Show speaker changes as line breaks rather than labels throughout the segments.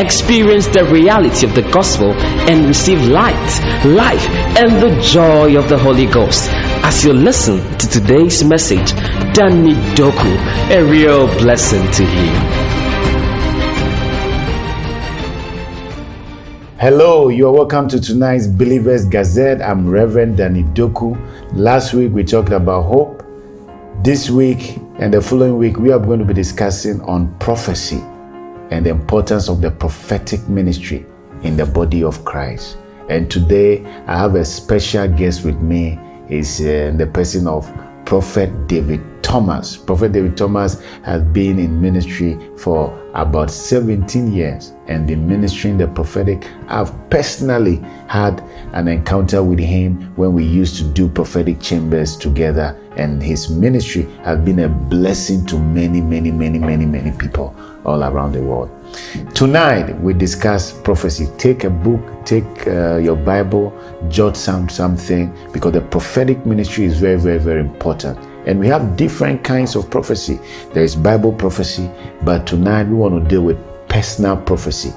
experience the reality of the gospel and receive light, life, and the joy of the Holy Ghost. As you listen to today's message, Danny Doku, a real blessing to you.
Hello, you are welcome to tonight's Believers Gazette. I'm Reverend Danny Doku. Last week we talked about hope. This week and the following week we are going to be discussing on prophecy and the importance of the prophetic ministry in the body of Christ. And today I have a special guest with me. Is uh, the person of Prophet David Thomas. Prophet David Thomas has been in ministry for about 17 years and been ministering the prophetic. I've personally had an encounter with him when we used to do prophetic chambers together, and his ministry has been a blessing to many, many, many, many, many people all around the world. Tonight we discuss prophecy. Take a book, take uh, your Bible, jot some something because the prophetic ministry is very, very, very important. And we have different kinds of prophecy. There is Bible prophecy, but tonight we want to deal with personal prophecy.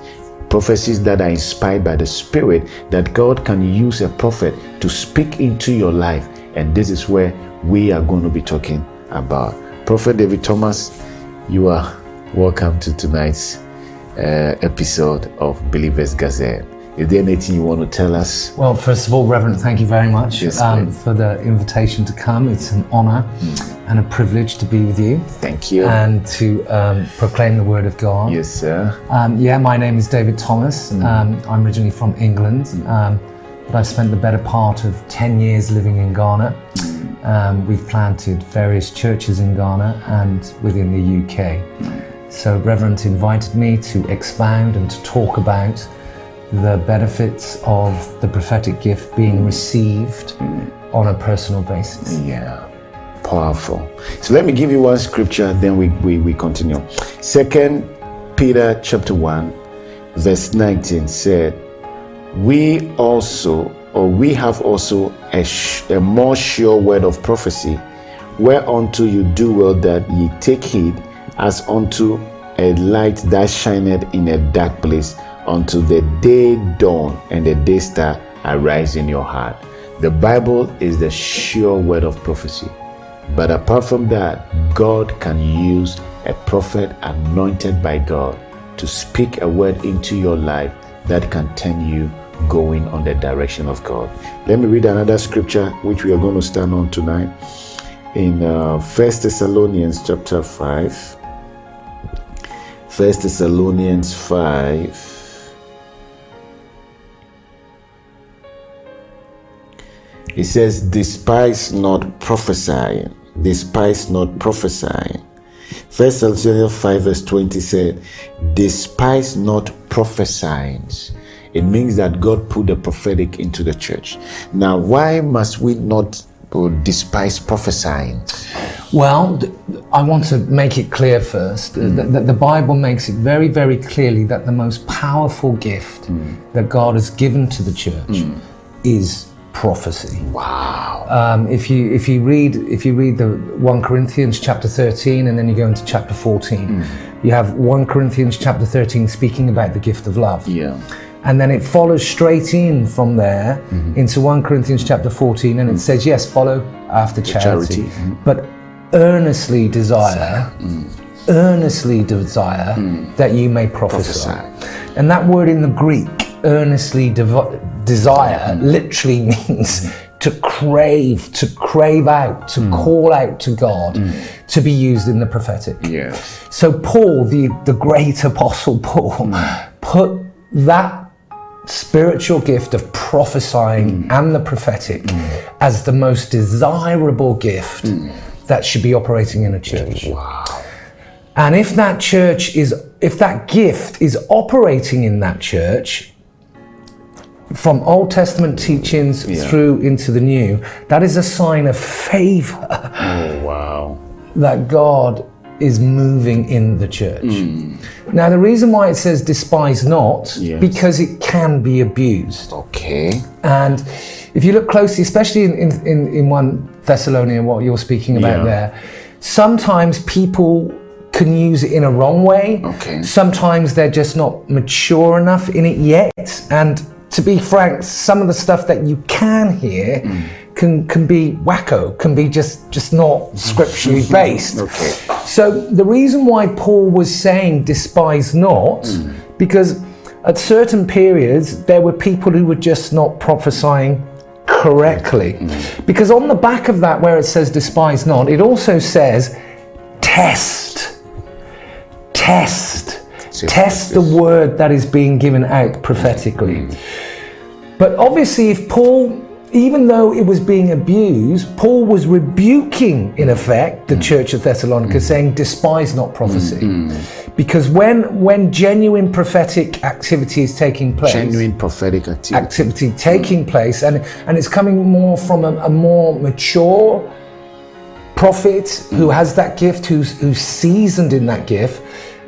Prophecies that are inspired by the Spirit, that God can use a prophet to speak into your life. And this is where we are going to be talking about. Prophet David Thomas, you are welcome to tonight's uh, episode of Believers Gazette. Is there anything you want to tell us?
Well, first of all, Reverend, thank you very much yes, um, for the invitation to come. It's an honor mm. and a privilege to be with you.
Thank you.
And to um, proclaim the word of God.
Yes, sir.
Um, yeah, my name is David Thomas. Mm. I'm originally from England, hmm. um, but I've spent the better part of 10 years living in Ghana. Mm. we've planted various churches in Ghana and within the UK. So, Reverend invited me to expound and to talk about the benefits of the prophetic gift being received on a personal basis.
Yeah, powerful. So let me give you one scripture, then we, we, we continue. Second Peter chapter 1, verse 19 said, We also, or we have also a, sh- a more sure word of prophecy, whereunto you do well that ye take heed, as unto a light that shineth in a dark place until the day dawn and the day star arise in your heart. The Bible is the sure word of prophecy. But apart from that, God can use a prophet anointed by God to speak a word into your life that can turn you going on the direction of God. Let me read another scripture which we are going to stand on tonight in uh, First Thessalonians chapter 5. First Thessalonians 5 It says, despise not prophesying. Despise not prophesying. First Thessalonians 5 verse 20 said, despise not prophesying. It means that God put the prophetic into the church. Now, why must we not despise prophesying?
Well, I want to make it clear first mm. that, that, the Bible makes it very, very clearly that the most powerful gift mm. that God has given to the church mm. is prophecy.
Wow.
Um, if you if you read if you read the one Corinthians chapter thirteen and then you go into chapter fourteen, mm. you have one Corinthians chapter thirteen speaking about the gift of love.
Yeah.
And then it follows straight in from there mm-hmm. into 1 Corinthians chapter 14, and mm. it says, Yes, follow after charity, charity. Mm. but earnestly desire, mm. earnestly desire mm. that you may prophesy. prophesy. And that word in the Greek, earnestly desire literally means to crave, to crave out, to mm. call out to God, mm. to be used in the prophetic.
Yes.
So Paul, the, the great apostle Paul, mm. put that spiritual gift of prophesying mm. and the prophetic mm. as the most desirable gift mm. that should be operating in a church.
Wow.
And if that church is, if that gift is operating in that church, from Old Testament teachings yeah. through into the New, that is a sign of favor.
Oh, wow.
That God is moving in the church. Mm. Now, the reason why it says despise not, yes. because it can be abused.
Okay.
And if you look closely, especially in, in, in, in 1 Thessalonian, what you're speaking about yeah. there, sometimes people can use it in a wrong way.
Okay.
Sometimes they're just not mature enough in it yet. And to be frank, some of the stuff that you can hear can can be wacko, can be just just not scripturally based.
Okay.
So the reason why Paul was saying despise not, because at certain periods there were people who were just not prophesying correctly. Because on the back of that where it says despise not, it also says test. Test.
So
Test the word that is being given out prophetically. But obviously, if Paul, even though it was being abused, Paul was rebuking, in effect, the mm. church of Thessalonica, mm. saying, despise not prophecy. Mm, because when, when genuine prophetic activity is taking place,
Genuine prophetic activity.
activity taking place, and, and it's coming more from a, a more mature prophet who has that gift, who's, who's seasoned in that gift,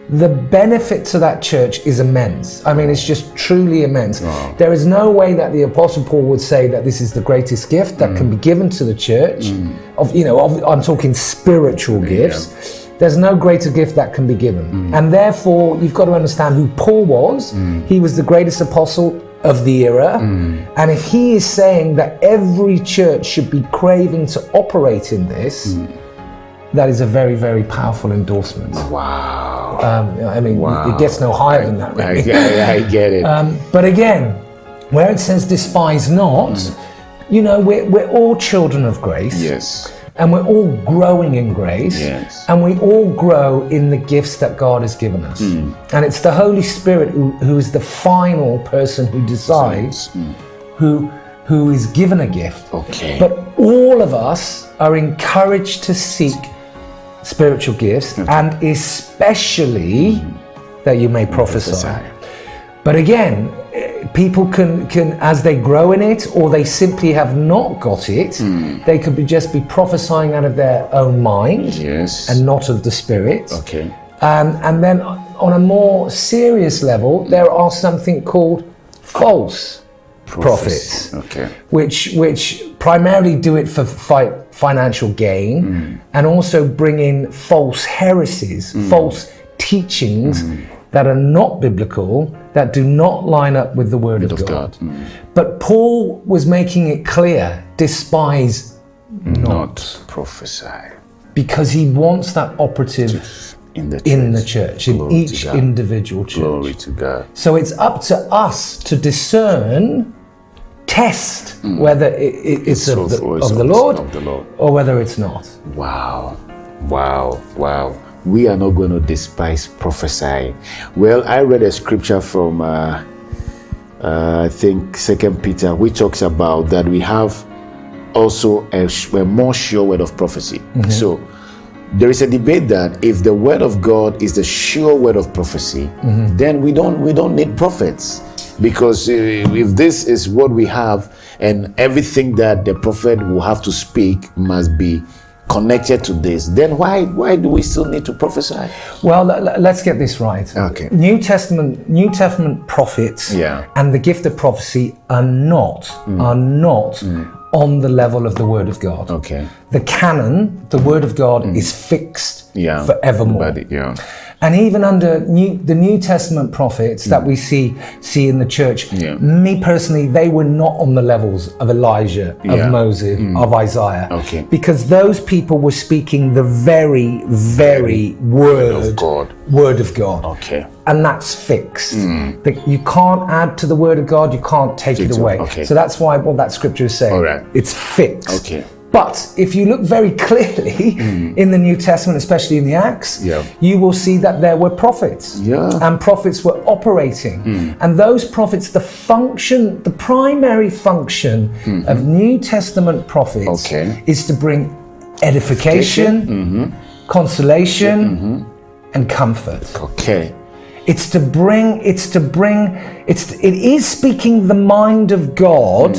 the benefit to that church is immense. I mean, it's just truly immense. There is no way that the Apostle Paul would say that this is the greatest gift that can mm. be given to the church. Mm. Of you know, of, I'm talking spiritual gifts. There's no greater gift that can be given, mm. and therefore you've got to understand who Paul was. He was the greatest apostle of the era, and if he is saying that every church should be craving to operate in this. That is a very, very powerful endorsement.
Wow.
Um, I mean,
Wow.
it gets no higher than that,
I,
really.
I, I get it.
Um, but again, where it says despise not, you know, we're, we're all children of grace.
yes.
And we're all growing in grace.
Yes.
And we all grow in the gifts that God has given us. And it's the Holy Spirit who, who is the final person who decides who, who is given a gift.
Okay.
But all of us are encouraged to seek spiritual gifts and especially that you may prophesy. But again, people can, can, as they grow in it, or they simply have not got it, they could be just be prophesying out of their own mind
yes.
and not of the Spirit.
okay.
Um, and then on a more serious level, there are something called false prophets
Okay.
which which primarily do it for fi- financial gain mm. and also bring in false heresies, mm. false teachings mm. that are not biblical, that do not line up with the word of,
Of
God.
God. Mm.
But Paul was making it clear, despise
Not prophesy
because he wants that operative
in the church.
in the church, in each individual church.
Glory to God.
So it's up to us to discern, test whether it, it- it's of the, of the Lord
Of the Lord.
or whether it's not.
Wow. Wow. Wow. We are not going to despise prophesying. Well, I read a scripture from uh, uh, I think Second Peter, which talks about that we have also a, a more sure word of prophecy. So there is a debate that if the word of God is the sure word of prophecy, mm-hmm. then we don't we don't need prophets because uh, if this is what we have and everything that the prophet will have to speak must be connected to this then why why do we still need to prophesy
Well, let's get this right.
Okay.
New Testament, New Testament prophets,
Yeah.
and the gift of prophecy are not mm. are not mm. On the level of the Word of God.
okay
The canon, the Word of God, mm. is fixed
yeah
forevermore.
But, yeah
And even under new, the New Testament prophets that we see see in the church,
Mm. Yeah.
me personally, they were not on the levels of Elijah, of
Yeah. Mm.
Moses, of Isaiah.
Okay.
Because those people were speaking the very, very word,
of God.
Word of God.
okay
And that's fixed. That you can't add to the word of God, you can't take it
it,
away.
okay.
So that's why what that scripture is saying.
Right.
It's fixed.
Okay.
But if you look very clearly in the New Testament, especially in the Acts,
Mm. Yeah.
you will see that there were prophets.
Yeah. Mm.
And prophets were operating. And those prophets, the function, the primary function of New Testament prophets
Mm-hmm. Okay.
is to bring edification,
Mm-hmm.
consolation, and comfort.
okay
It's to bring, it's to bring, it's it is speaking the mind of God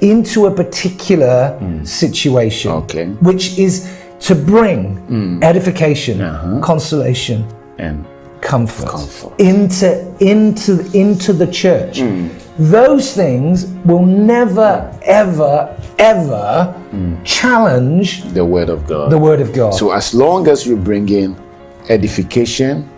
into a particular situation.
Okay.
Which is to bring hmm. edification, uh-huh. consolation,
and
comfort,
Comfort.
into into into the church. Hmm. Those things will never, ever, ever hmm. challenge
the word of God
the word of God.
So as long as you bring in edification,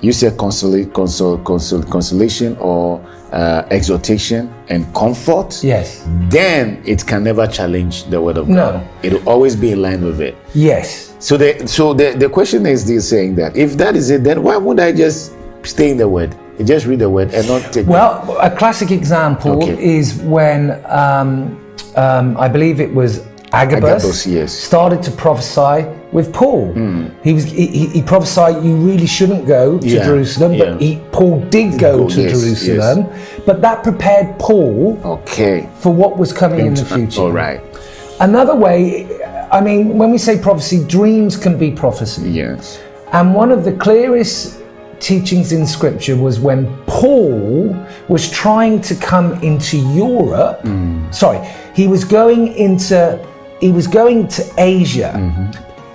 you say consol- consol- consolation or uh, exhortation and comfort,
Yes.
then it can never challenge the word of
No.
God. It'll always be in line with it.
Yes.
So the so the, the question is this saying that if that is it, then why would I just stay in the word? Just read the word and not take
Well, a classic example
Okay.
is when um, um, I believe it was Agabus,
Agabus, yes.
started to prophesy with Paul. He was he, he- he prophesied you really shouldn't go to
Yeah,
Jerusalem,
yeah.
but he, Paul did go to
yes,
Jerusalem. But that prepared Paul
Okay.
for what was coming in the future.
All right.
Another way, I mean, when we say prophecy, dreams can be prophecy.
Yes.
And one of the clearest teachings in scripture was when Paul was trying to come into Europe. Sorry, he was going into he was going to Asia.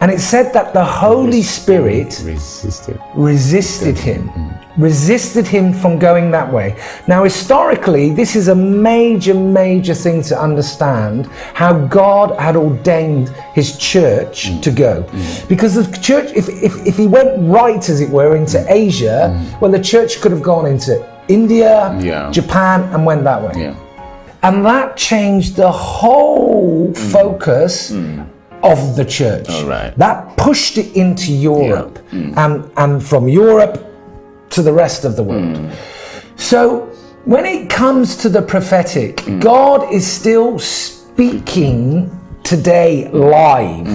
And it said that the Holy Spirit
Resisted.
resisted him, mm. resisted him from going that way. Now, historically, this is a major, major thing to understand how God had ordained his church mm. to go. Mm. Because the church, if, if, if he went right, as it were, into Asia, well, the church could have gone into India,
Yeah.
Japan, and went that way.
Yeah.
And that changed the whole focus of the church.
Mm. Right.
That pushed it into Europe and, and from Europe to the rest of the world.
Mm.
So when it comes to the prophetic,
Mm.
God is still speaking today live.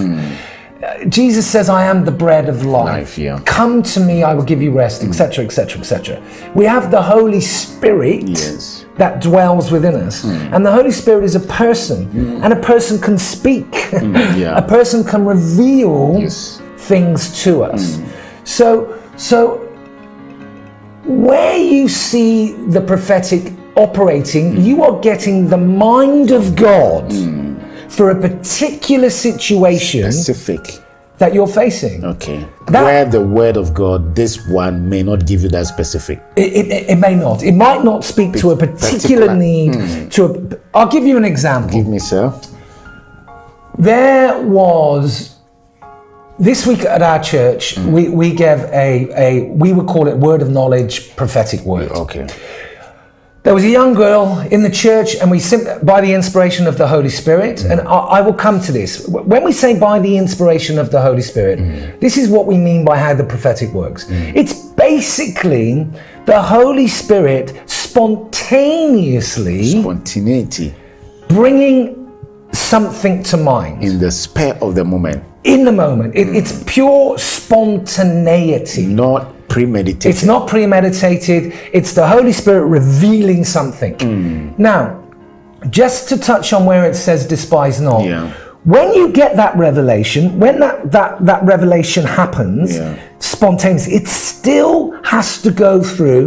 Mm.
Jesus says, I am the bread of life.
Life, yeah.
Come to me, I will give you rest, etc., etc., etc. We have the Holy Spirit
Yes.
that dwells within us. Hmm. And the Holy Spirit is a person, hmm. and a person can speak, hmm,
yeah.
a person can reveal
Yes.
things to us. So, so where you see the prophetic operating, you are getting the mind of God for a particular situation
Specific.
that you're facing.
Okay.
That-
Where the word of God, this one may not give you that specific.
It, it, it may not. It might not speak to a particular
Particular.
need. Hmm. To a, I'll give you an example.
Give me, sir.
There was this week at our church. Hmm. We, we gave a, a we would call it word of knowledge prophetic word.
Okay.
There was a young girl in the church, and we by the inspiration of the Holy Spirit. And I, I will come to this when we say by the inspiration of the Holy Spirit. Mm. This is what we mean by how the prophetic works. Mm. It's basically the Holy Spirit spontaneously
Spontaneity
bringing something to mind
in the spare of the moment,
in the moment. It, mm. it's pure spontaneity.
not premeditated.
It's not premeditated, it's the Holy Spirit revealing something. Hmm. Now, just to touch on where it says despise not.
Yeah.
When you get that revelation, when that, that, that revelation happens
Yeah.
spontaneously, it still has to go through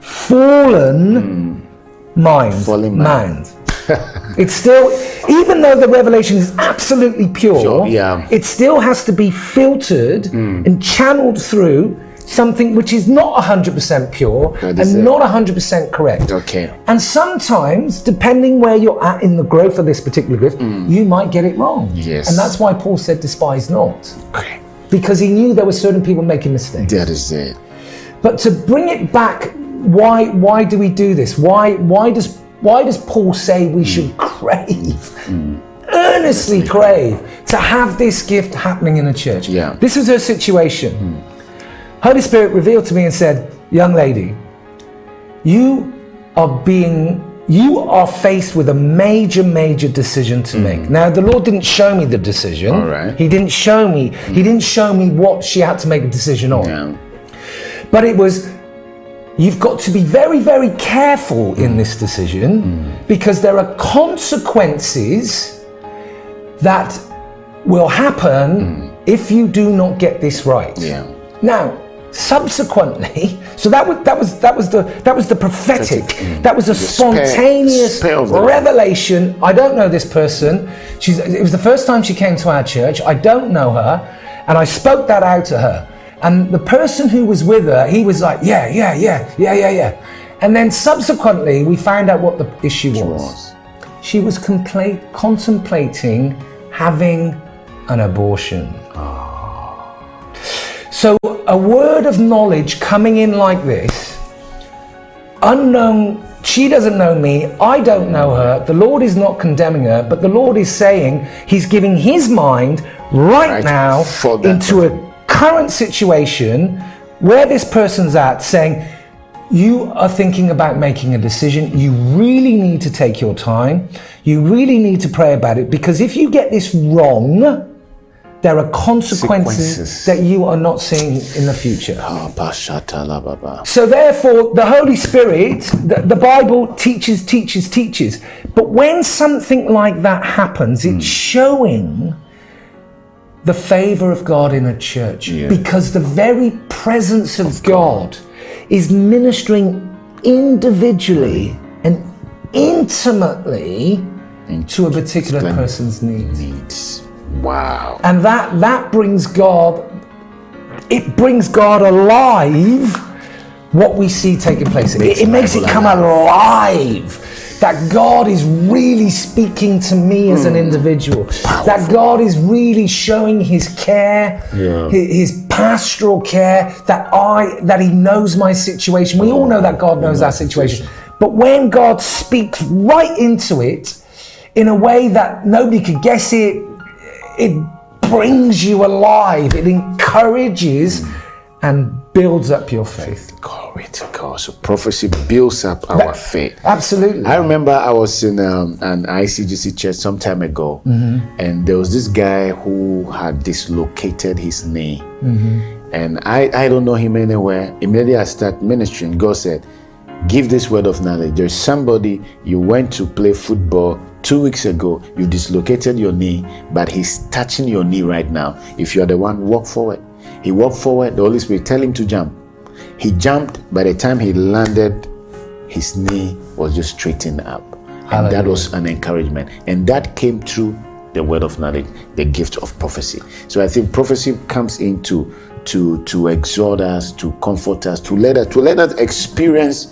fallen hmm. mind.
Fallen mind.
it's still, even though the revelation is absolutely pure,
Sure, yeah.
it still has to be filtered hmm. and channeled through something which is not 100% pure and not 100% correct.
Okay.
And sometimes, depending where you're at in the growth of this particular gift, mm. you might get it wrong.
Yes.
And that's why Paul said, despise not.
Okay.
Because he knew there were certain people making mistakes.
That is it.
But to bring it back, why why do we do this? Why why does why does Paul say we mm. should crave? Mm. Earnestly crave to have this gift happening in a church.
Yeah.
This is her situation. Holy Spirit revealed to me and said, Young lady, you are being you are faced with a major, major decision to hmm. make. Now, the Lord didn't show me the decision.
All right.
He didn't show me. He hmm. didn't show me what she had to make a decision on.
Yeah.
But it was, you've got to be very, very careful in hmm. this decision because there are consequences that will happen if you do not get this right.
Yeah.
Now, subsequently, so that was that was that was the that was the prophetic. That was a spontaneous revelation. I don't know this person. She's it was the first time she came to our church. I don't know her, and I spoke that out to her. And the person who was with her, he was like, yeah, yeah, yeah, yeah, yeah, yeah. And then subsequently, we found out what the issue was.
Was.
She was compla- contemplating having an abortion. So a word of knowledge coming in like this, unknown, she doesn't know me, I don't know her, the Lord is not condemning her, but the Lord is saying He's giving His mind right,
Right,
now into a current situation where this person's at, saying, you are thinking about making a decision. You really need to take your time. You really need to pray about it because if you get this wrong, there are consequences,
Sequences.
that you are not seeing in the future.
Ah, bashata la baba.
So, therefore, the Holy Spirit, the, the Bible teaches, teaches, teaches. But when something like that happens, it's showing the favor of God in a church
Yeah.
because the very presence of God is ministering individually and intimately to a particular person's needs.
Needs. Wow.
And that that brings God it brings God alive what we see taking place. It,
Makes
it makes it come alive. That God is really speaking to me as
Hmm.
an individual. That God is really showing his care,
Yeah.
hi- his, pastoral care, that I that he knows my situation. We all know that God knows our situation. But when God speaks right into it in a way that nobody could guess it, it brings you alive, it encourages and builds up your faith.
Glory to God. So prophecy builds up our faith.
Absolutely.
I remember I was in um, an ICGC church some time ago, and there was this guy who had dislocated his knee. And I, I don't know him anywhere. Immediately I start ministering, God said, Give this word of knowledge. There's somebody you went to play football two weeks ago, you dislocated your knee, but he's touching your knee right now. If you're the one, walk forward. He walked forward, the Holy Spirit tell him to jump. He jumped, by the time he landed, his knee was just straightened up. And that was an encouragement. And that came through the word of knowledge, the gift of prophecy. So I think prophecy comes in to to to exhort us, to comfort us, to let us to let us experience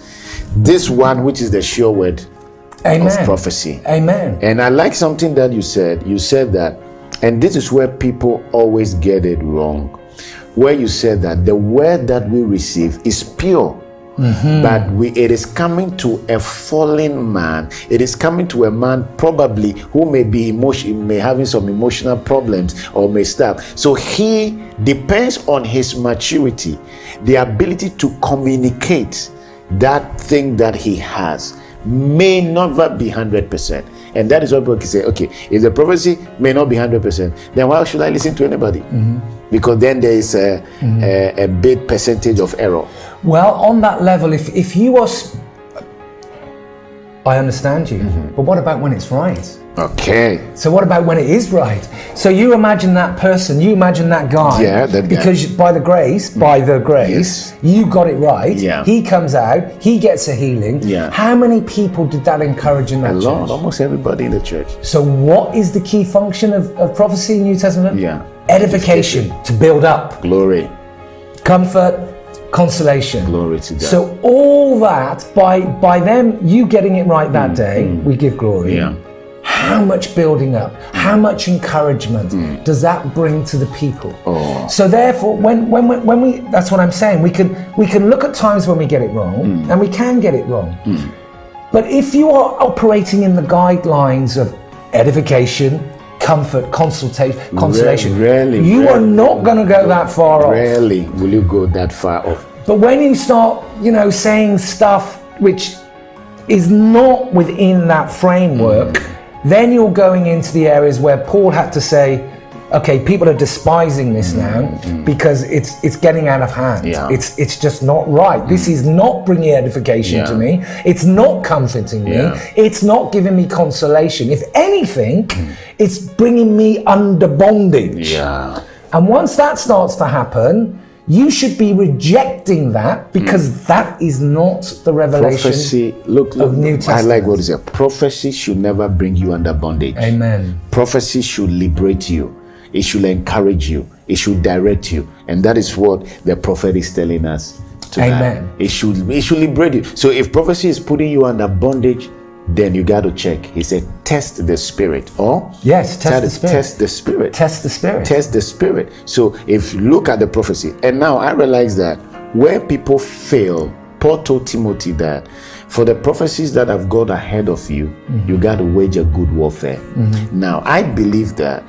this one which is the sure word
Amen.
of prophecy.
Amen.
And I like something that you said. You said that, and this is where people always get it wrong. Where you said that the word that we receive is pure. Mm-hmm. But we, it is coming to a fallen man. It is coming to a man probably who may be emotion, may having some emotional problems or may stop. So he depends on his maturity, the ability to communicate that thing that he has may never be 100%. And that is what people can say, okay, if the prophecy may not be 100%, then why should I listen to anybody? Because then there is a, a, a big percentage of error.
Well, on that level, if, if you are. I understand you,
Mm-hmm.
but what about when it's right?
Okay.
So what about when it is right? So you imagine that person, you imagine that guy.
Yeah, guy.
Because by the grace, by the grace,
Yes.
you got it right.
Yeah.
He comes out, he gets a healing.
Yeah.
How many people did that encourage in that
A lot,
church?
almost everybody in the church.
So what is the key function of, of prophecy in New Testament?
Yeah.
Edification, to build up,
Glory.
comfort, consolation.
Glory to God.
So all that by by them you getting it right that day, we give glory.
Mm, Yeah.
How much building up, how much encouragement does that bring to the people?
Mm. Oh.
So therefore, when when we, when we that's what I'm saying, we can we can look at times when we get it wrong,
Mm.
and we can get it wrong. But if you are operating in the guidelines of edification, comfort, consultation, consolation,
rarely,
you are not going to go that far off.
Rarely will you go that far off.
But when you start, you know, saying stuff which is not within that framework,
Mm.
Then you're going into the areas where Paul had to say, okay, people are despising this mm-hmm. now mm-hmm. because it's it's getting out of hand.
Mm, Yeah.
It's it's just not right. This mm. is not bringing edification
Yeah.
to me. It's not comforting me.
Yeah.
It's not giving me consolation. If anything, mm. it's bringing me under bondage.
Yeah.
And once that starts to happen, you should be rejecting that because hmm. that is not the revelation.
Prophecy, look, look
of New Testament.
I like what is it. Prophecy should never bring you under bondage.
Amen.
Prophecy should liberate you. It should encourage you. It should direct you. And that is what the prophet is telling us tonight.
Amen.
It should it should liberate you. So if prophecy is putting you under bondage, then you got to check. He said, test the spirit. Or
Yes, test the spirit.
Test the spirit.
Test the spirit.
Test the spirit. So if you look at the prophecy, and now I realize that where people fail, Paul told Timothy that for the prophecies that have gone ahead of you,
Mm-hmm.
you got to wage a good warfare. Now I believe that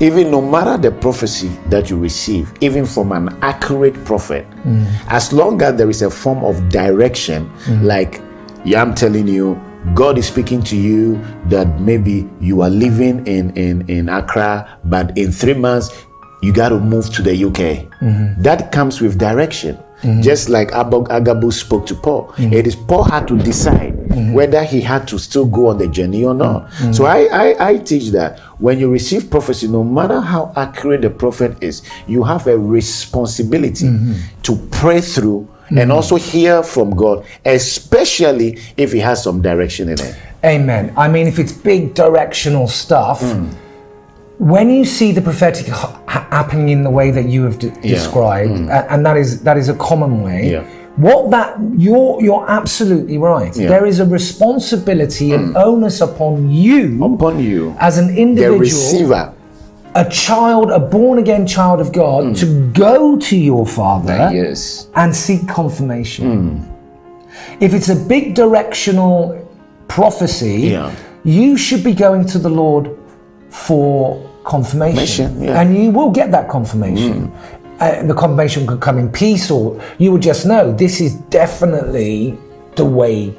even no matter the prophecy that you receive, even from an accurate prophet,
Mm.
as long as there is a form of direction, like yeah, I'm telling you, God is speaking to you that maybe you are living in in in Accra, but in three months you got to move to the UK. Mm-hmm. That comes with direction. Mm-hmm. Just like Abog Agabu spoke to Paul, mm-hmm. it is Paul had to decide whether he had to still go on the journey or not. So I, I I teach that when you receive prophecy, no matter how accurate the prophet is, you have a responsibility to pray through and also hear from God, especially if He has some direction in it.
Amen. I mean, if it's big directional stuff,
Hmm.
when you see the prophetic ha- ha- happening in the way that you have de- described, a- and that is that is a common way.
Hmm. Yeah.
What that you're you're absolutely right.
Yeah. Hmm.
There is a responsibility and onus upon you
Upon you,
as an
the
individual,
receiver.
A child, a born again child of God, to go to your father.
Yes.
and seek confirmation.
Hmm.
If it's a big directional prophecy,
Yeah.
you should be going to the Lord for confirmation.
Yeah.
And you will get that confirmation. Uh, the confirmation could come in peace, or you will just know this is definitely the way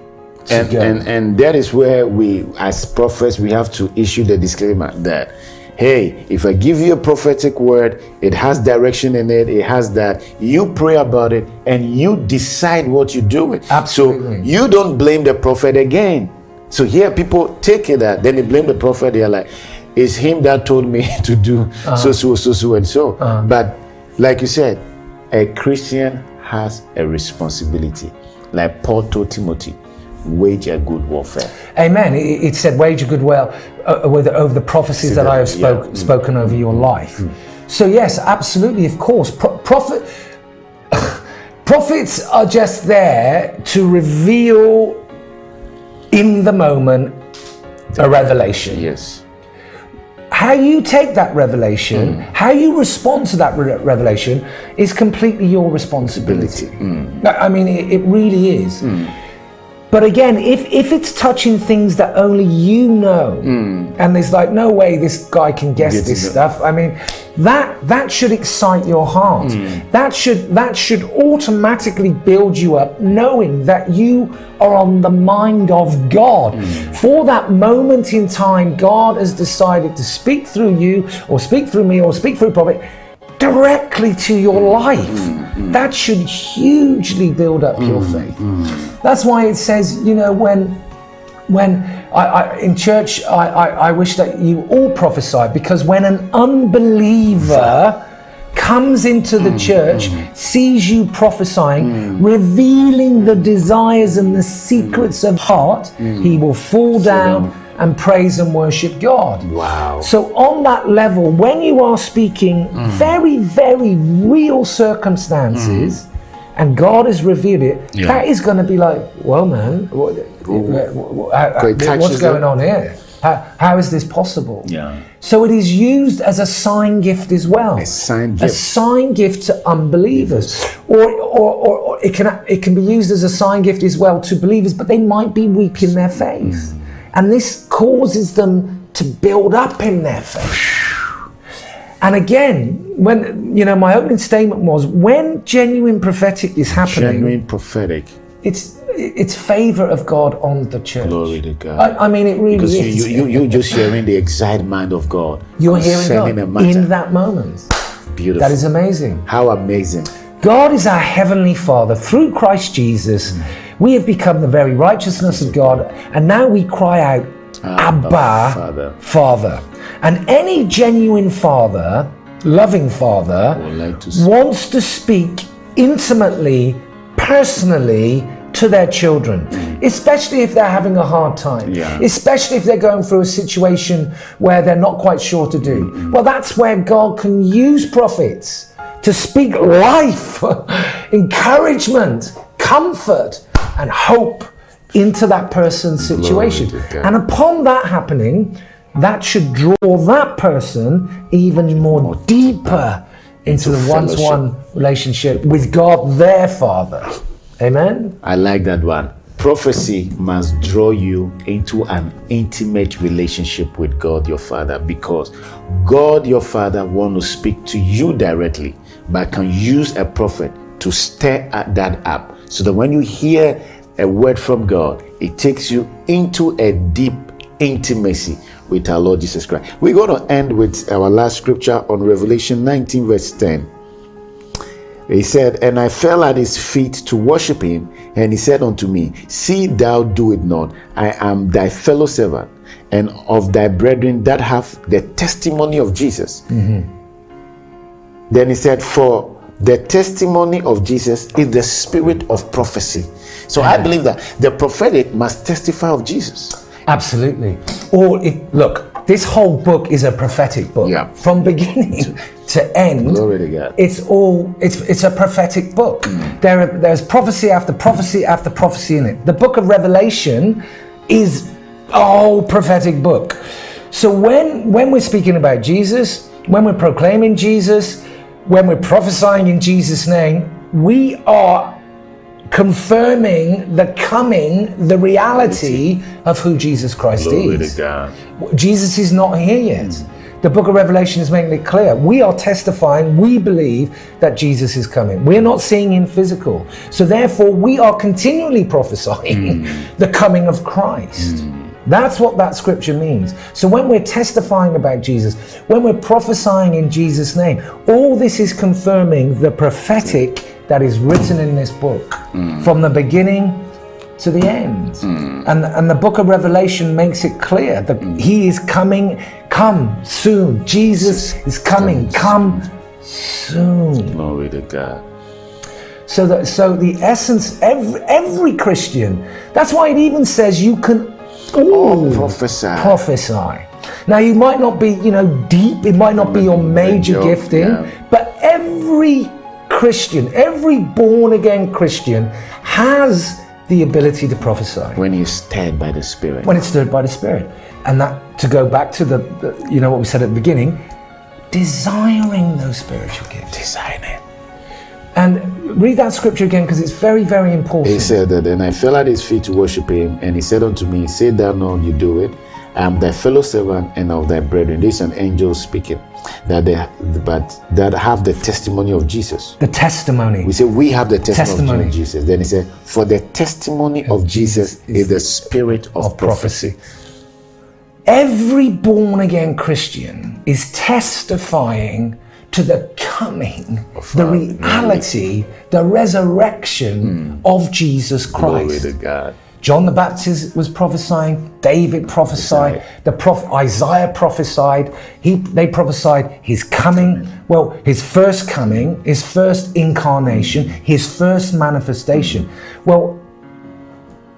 And, and and that is where we as prophets we have to issue the disclaimer that hey if i give you a prophetic word it has direction in it it has that you pray about it and you decide what you do with.
Absolutely.
so you don't blame the prophet again. So here people take it that then they blame the prophet they're like it's him that told me to do
Uh-huh.
so so so so and so. But like you said a christian has a responsibility. Like paul told timothy wage a good warfare
Amen. It, it said, "Wage a good well uh, over the prophecies that I have spoke,
Yeah. Mm.
spoken over your life." So yes, absolutely, of course, Pro- prophet prophets are just there to reveal in the moment a revelation.
yes
How you take that revelation,
Mm.
how you respond to that re- revelation, is completely your responsibility.
Mm.
I mean, it, it really is. But again, if, if it's touching things that only you know, hmm. and there's like no way this guy can guess
Gets
this stuff. I mean, that that should excite your heart. Hmm. That should that should automatically build you up, knowing that you are on the mind of God. Hmm. For that moment in time, God has decided to speak through you, or speak through me, or speak through prophet directly to your mm, life. Mm, mm. That should hugely build up your faith. That's why it says, you know, when when I, I in church, I, I, I wish that you all prophesy because when an unbeliever comes into the church, sees you prophesying, revealing the desires and the secrets of heart, he will fall down and praise and worship God.
wow
So, on that level, when you are speaking very, very real circumstances, and God has revealed it,
Yeah.
that is going to be like, well, man, what, how- what's going on here? How, how is this possible?
yeah
So it is used as a sign gift as well.
A sign gift.
A sign gift to unbelievers, or, or, or, or it can it can be used as a sign gift as well to believers, but they might be weak in their faith,
Mm.
And this causes them to build up in their faith. And again, when you know, my opening statement was when genuine prophetic is happening,
genuine prophetic
it's it's favor of God on the church.
glory to god
I, I mean, it really
because
is.
you, you, you just hearing the exact mind of god
You're hearing God in that moment.
beautiful
That is amazing.
how amazing
God is our heavenly Father. Through Christ Jesus, mm. We have become the very righteousness of God, and now we cry out, Abba,
Father.
Father. And any genuine father, loving father,
like to
wants to speak intimately, personally to their children, mm. especially if they're having a hard time,
Yeah.
especially if they're going through a situation where they're not quite sure to do. Mm-hmm. Well, that's where God can use prophets to speak life, encouragement, comfort, and hope into that person's situation. And upon that happening, that should draw that person even more deeper into,
into
the one to one relationship with God, their Father. Amen?
I like that one. Prophecy must draw you into an intimate relationship with God your Father because God your Father wants to speak to you directly, but can use a prophet to stir at that up so that when you hear a word from God, it takes you into a deep intimacy with our Lord Jesus Christ. We're going to end with our last scripture on Revelation 19, verse 10. He said, And I fell at his feet to worship him, and he said unto me, See thou do it not. I am thy fellow servant, and of thy brethren that have the testimony of Jesus. Mm-hmm. Then he said, For the testimony of Jesus is the spirit of prophecy. So I believe that the prophetic must testify of Jesus.
Absolutely. Or it look, this whole book is a prophetic book.
Yeah.
From beginning to end.
Glory to God.
It's all it's it's a prophetic book. Mm. There are, there's prophecy after prophecy after prophecy in it. The book of Revelation is a whole prophetic book. So when when we're speaking about Jesus, when we're proclaiming Jesus, when we're prophesying in Jesus' name, we are confirming the coming, the reality of who Jesus Christ is.
God.
Jesus is not here yet. The book of Revelation is making it clear. We are testifying, we believe that Jesus is coming. We're not seeing him physical. So therefore, we are continually prophesying the coming of Christ. That's what that scripture means. So when we're testifying about Jesus, when we're prophesying in Jesus' name, all this is confirming the prophetic that is written in this book mm. from the beginning to the end. Mm. And, and the book of Revelation makes it clear that mm. he is coming, come soon. Jesus is coming, come soon.
Glory to God.
So that so the essence, every every Christian, that's why it even says you can
Oh,
ooh,
prophesy.
prophesy. Now you might not be, you know, deep, it might not be your major gifting,
yeah.
but every Christian, every born again Christian has the ability to prophesy
when you're stirred by the Spirit.
when it's stirred by the Spirit. And that, to go back to the, the you know, what we said at the beginning, desiring those spiritual gifts.
Design it.
And read that scripture again because it's very, very important.
He said that, and I fell at his feet to worship him, and he said unto me, Say thou now, you do it. I am thy fellow servant and of thy brethren. This is an angel speaking, that they, but that have the testimony of Jesus.
the testimony.
We say we have the testimony,
Testimony.
of Jesus. Then he said, For the testimony of Jesus is the spirit of,
of
prophecy.
prophecy. Every born again Christian is testifying to the coming, the
our
reality, the resurrection hmm. of Jesus
Hmm. Glory
Christ.
to God.
John the Baptist was prophesying. David prophesied. The prophet Isaiah prophesied. He they prophesied his coming. Well, his first coming, his first incarnation, hmm. his first manifestation. Hmm. Well,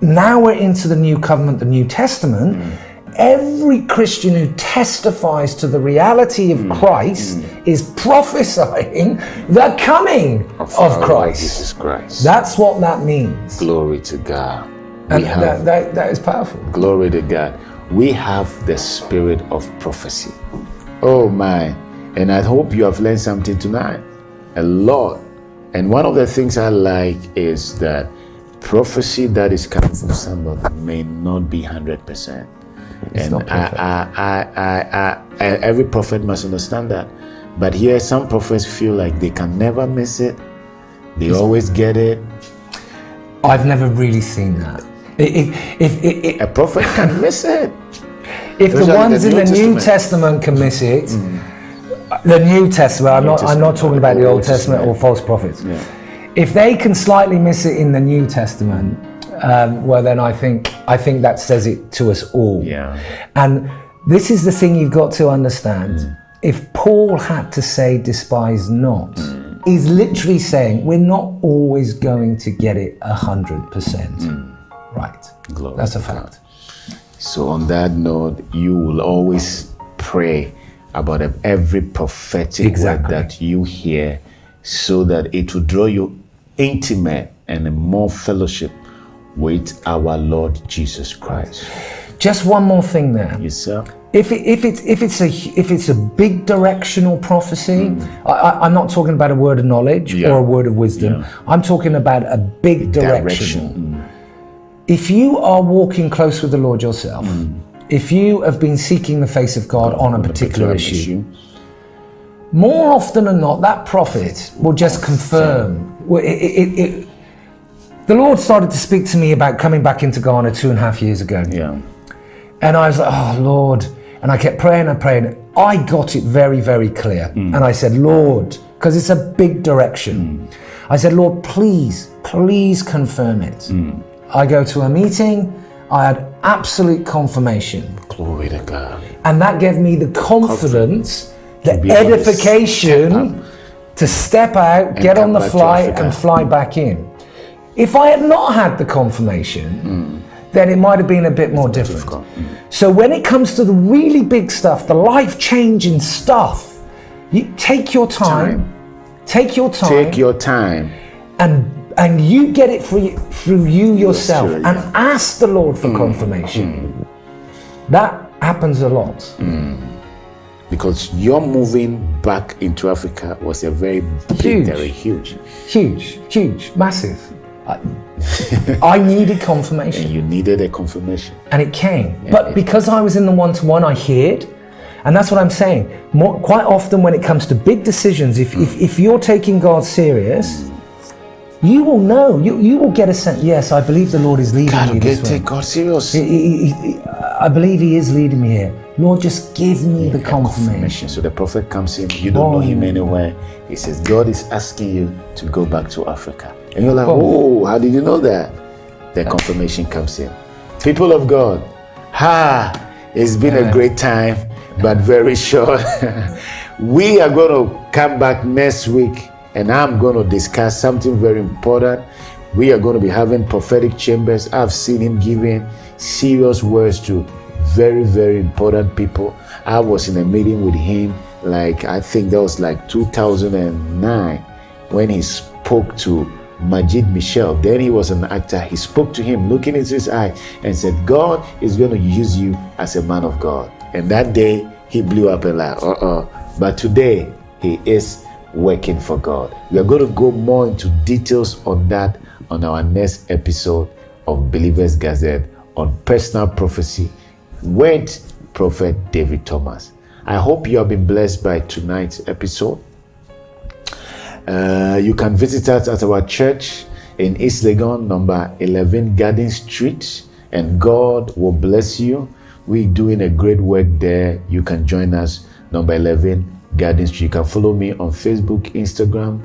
now we're into the new covenant, the New Testament. Every Christian who testifies to the reality of mm. Christ mm. is prophesying the coming of,
Lord
Christ.
Jesus Christ.
That's what that means.
Glory to God.
And
have
that, that, that is powerful.
Glory to God. We have the spirit of prophecy. Oh my. And I hope you have learned something tonight. A lot. And one of the things I like is that prophecy that is coming from somebody may not be 100%. And
not
I,
perfect.
I, I, I, I, every prophet must understand that. But here, some prophets feel like they can never miss it, they always get it.
I've never really seen that. If, if, if,
A prophet can miss it.
if the
Those
ones
the
in the
New Testament.
Testament can miss it, mm. the New Testament, I'm not, I'm not talking about the
Old
Old Testament or false prophets.
Yeah.
If they can slightly miss it in the New Testament, um, well, then I think, I think that says it to us all.
Yeah.
And this is the thing you've got to understand. Mm. If Paul had to say, despise not, mm. he's literally saying, we're not always going to get it a 100%. Mm. Right.
Glory
That's a fact.
So, on that note, you will always pray about every prophetic
Exactly.
word that you hear so that it will draw you intimate and more fellowship with our Lord Jesus Christ.
Just one more thing there.
Yes, sir.
If, it, if, it's, if, it's a, if it's a big directional prophecy, I, I, I'm not talking about a word of knowledge
Hmm. Yeah.
or a word of wisdom. I'm talking about a big direction.
Direction.
If you are walking close with the Lord yourself, if you have been seeking the face of God on a particular issue, more often than not, that prophet will just confirm. It, it, the Lord started to speak to me about coming back into Ghana two and a half years ago.
Yeah.
And I was like, oh, Lord. And I kept praying and praying. I got it very, very clear. Mm. And I said, Lord, because it's a big direction. Mm. I said, Lord, please, please confirm it. Mm. I go to a meeting. I had absolute confirmation.
Glory to God.
And that gave me the confidence, the
be able to
edification to step out, get on the flight, and fly back in. If I had not had the confirmation, hmm. then it might have been a bit more different.
difficult. Hmm.
So when it comes to the really big stuff, the life changing stuff, you take your time, take your time,
Take your time.
and and you get it through, through you yourself
sure,
and ask the Lord for hmm. confirmation. That happens a lot.
Because your moving back into Africa was a very big,
Huge.
very huge.
Huge, huge, massive. I, I needed confirmation
And you needed a confirmation.
and it came. but because I was in the one to one, I heard. And that's what I'm saying. More, quite often, when it comes to big decisions, if, if, if you're taking God serious, you will know. You, you will get a sense. Yes, I believe the Lord is leading
God,
me this
get take God serious.
He- he- he- I believe He is leading me here. Lord, just give me the confirmation.
So the prophet comes in, you don't know him
Oh.
anywhere. He says, God is asking you to go back to Africa. And you're like,
Oh.
how did you know that? The confirmation comes in. People of God, ha, it's been a great time, but very short. we are going to come back next week and I'm going to discuss something very important. We are going to be having prophetic chambers. I've seen him giving serious words to very, very important people. I was in a meeting with him, like I think that was like 2009, when he spoke to Majid Michel. Then he was an actor. He spoke to him, looking into his eye, and said, God is going to use you as a man of God. And that day, he blew up and like, uh uh But today, he is working for God. We are going to go more into details on that on our next episode of Believers Gazette on personal prophecy with Prophet David Thomas. I hope you have been blessed by tonight's episode. Uh, you can visit us at our church in East Legon, number 11 Garden Street, and God will bless you. We're doing a great work there. You can join us, number 11 Garden Street. You can follow me on Facebook, Instagram,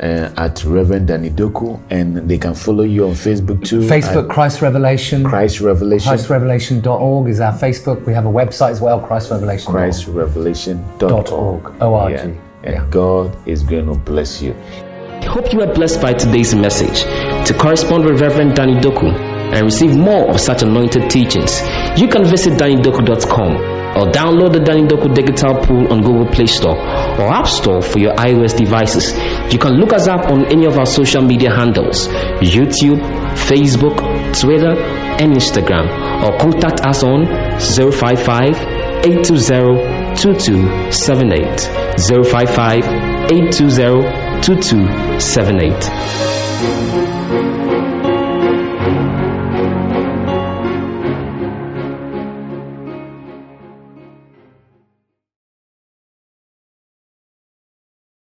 uh, at Reverend Danny Doku, and they can follow you on Facebook too.
Facebook, Christ Revelation.
Christ Revelation.
ChristRevelation.org is our Facebook. We have a website as well, Christ Revelation.
ChristRevelation.org.
O-R-G.
Yeah. And. God is going to bless you.
I hope you were blessed by today's message. To correspond with Reverend Danny Doku and receive more of such anointed teachings, you can visit dannydoku.com or download the Danny Doku digital pool on Google Play Store or App Store for your iOS devices. You can look us up on any of our social media handles YouTube, Facebook, Twitter, and Instagram, or contact us on 055 820 2278. 055 820 2278.